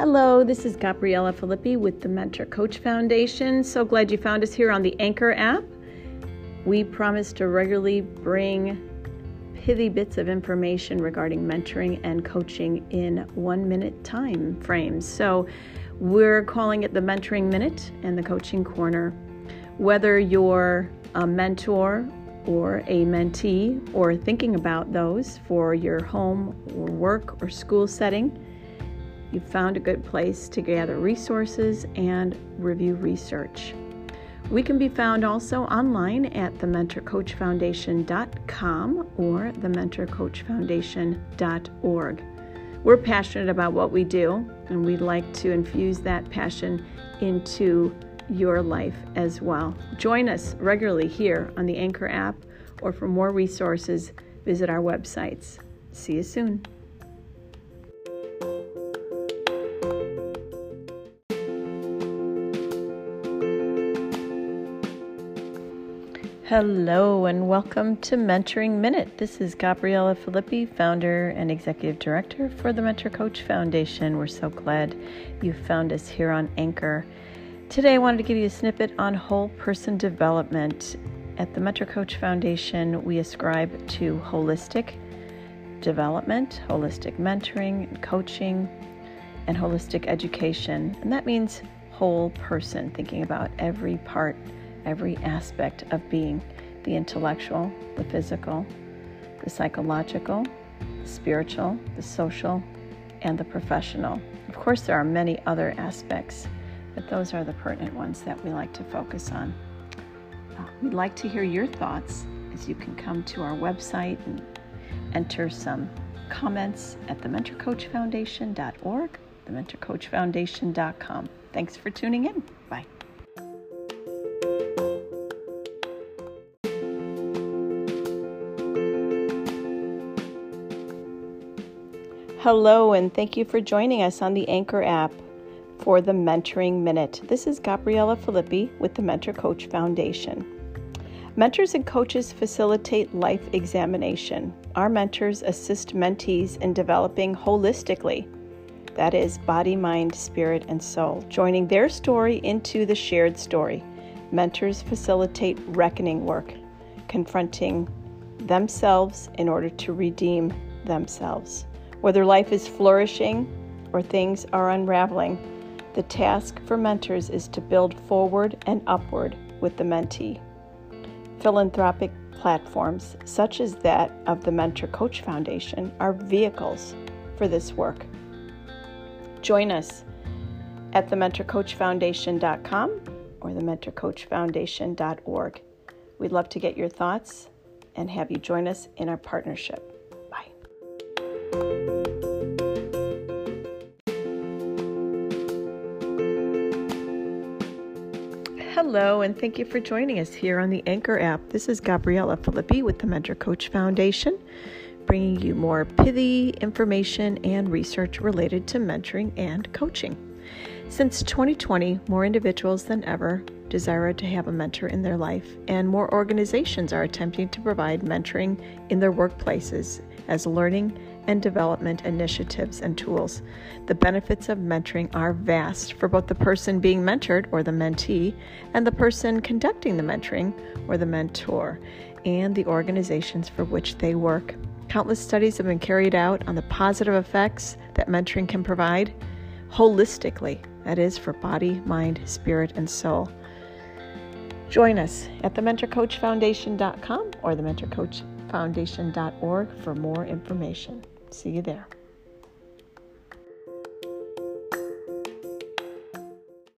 Hello, this is Gabriella Filippi with the Mentor Coach Foundation. So glad you found us here on the Anchor app. We promise to regularly bring pithy bits of information regarding mentoring and coaching in one minute time frames. So we're calling it the Mentoring Minute and the Coaching Corner. Whether you're a mentor or a mentee or thinking about those for your home or work or school setting, you've found a good place to gather resources and review research. We can be found also online at thementorcoachfoundation.com or thementorcoachfoundation.org. We're passionate about what we do, and we'd like to infuse that passion into your life as well. Join us regularly here on the Anchor app, or for more resources, visit our websites. See you soon. Hello, and welcome to Mentoring Minute. This is Gabriella Filippi, founder and executive director for the Mentor Coach Foundation. We're so glad you found us here on Anchor. Today, I wanted to give you a snippet on whole person development. At the Mentor Coach Foundation, we ascribe to holistic development, holistic mentoring and coaching, and holistic education. And that means whole person, thinking about every part every aspect of being the intellectual, the physical, the psychological, the spiritual, the social, and the professional. Of course, there are many other aspects, but those are the pertinent ones that we like to focus on. Uh, we'd like to hear your thoughts as you can come to our website and enter some comments at thementorcoachfoundation.org, thementorcoachfoundation.com. Thanks for tuning in. Bye. Hello, and thank you for joining us on the Anchor app for the Mentoring Minute. This is Gabriella Filippi with the Mentor Coach Foundation. Mentors and coaches facilitate life examination. Our mentors assist mentees in developing holistically that is, body, mind, spirit, and soul, joining their story into the shared story. Mentors facilitate reckoning work, confronting themselves in order to redeem themselves. Whether life is flourishing or things are unraveling, the task for mentors is to build forward and upward with the mentee. Philanthropic platforms, such as that of the Mentor Coach Foundation, are vehicles for this work. Join us at thementorcoachfoundation.com or thementorcoachfoundation.org. We'd love to get your thoughts and have you join us in our partnership. Hello, and thank you for joining us here on the Anchor app. This is Gabriella Filippi with the Mentor Coach Foundation, bringing you more pithy information and research related to mentoring and coaching. Since 2020, more individuals than ever desire to have a mentor in their life, and more organizations are attempting to provide mentoring in their workplaces as learning and development initiatives and tools. The benefits of mentoring are vast for both the person being mentored or the mentee and the person conducting the mentoring or the mentor and the organizations for which they work. Countless studies have been carried out on the positive effects that mentoring can provide holistically, that is, for body, mind, spirit, and soul. Join us at thementorcoachfoundation.com or thementorcoachfoundation.org for more information. See you there.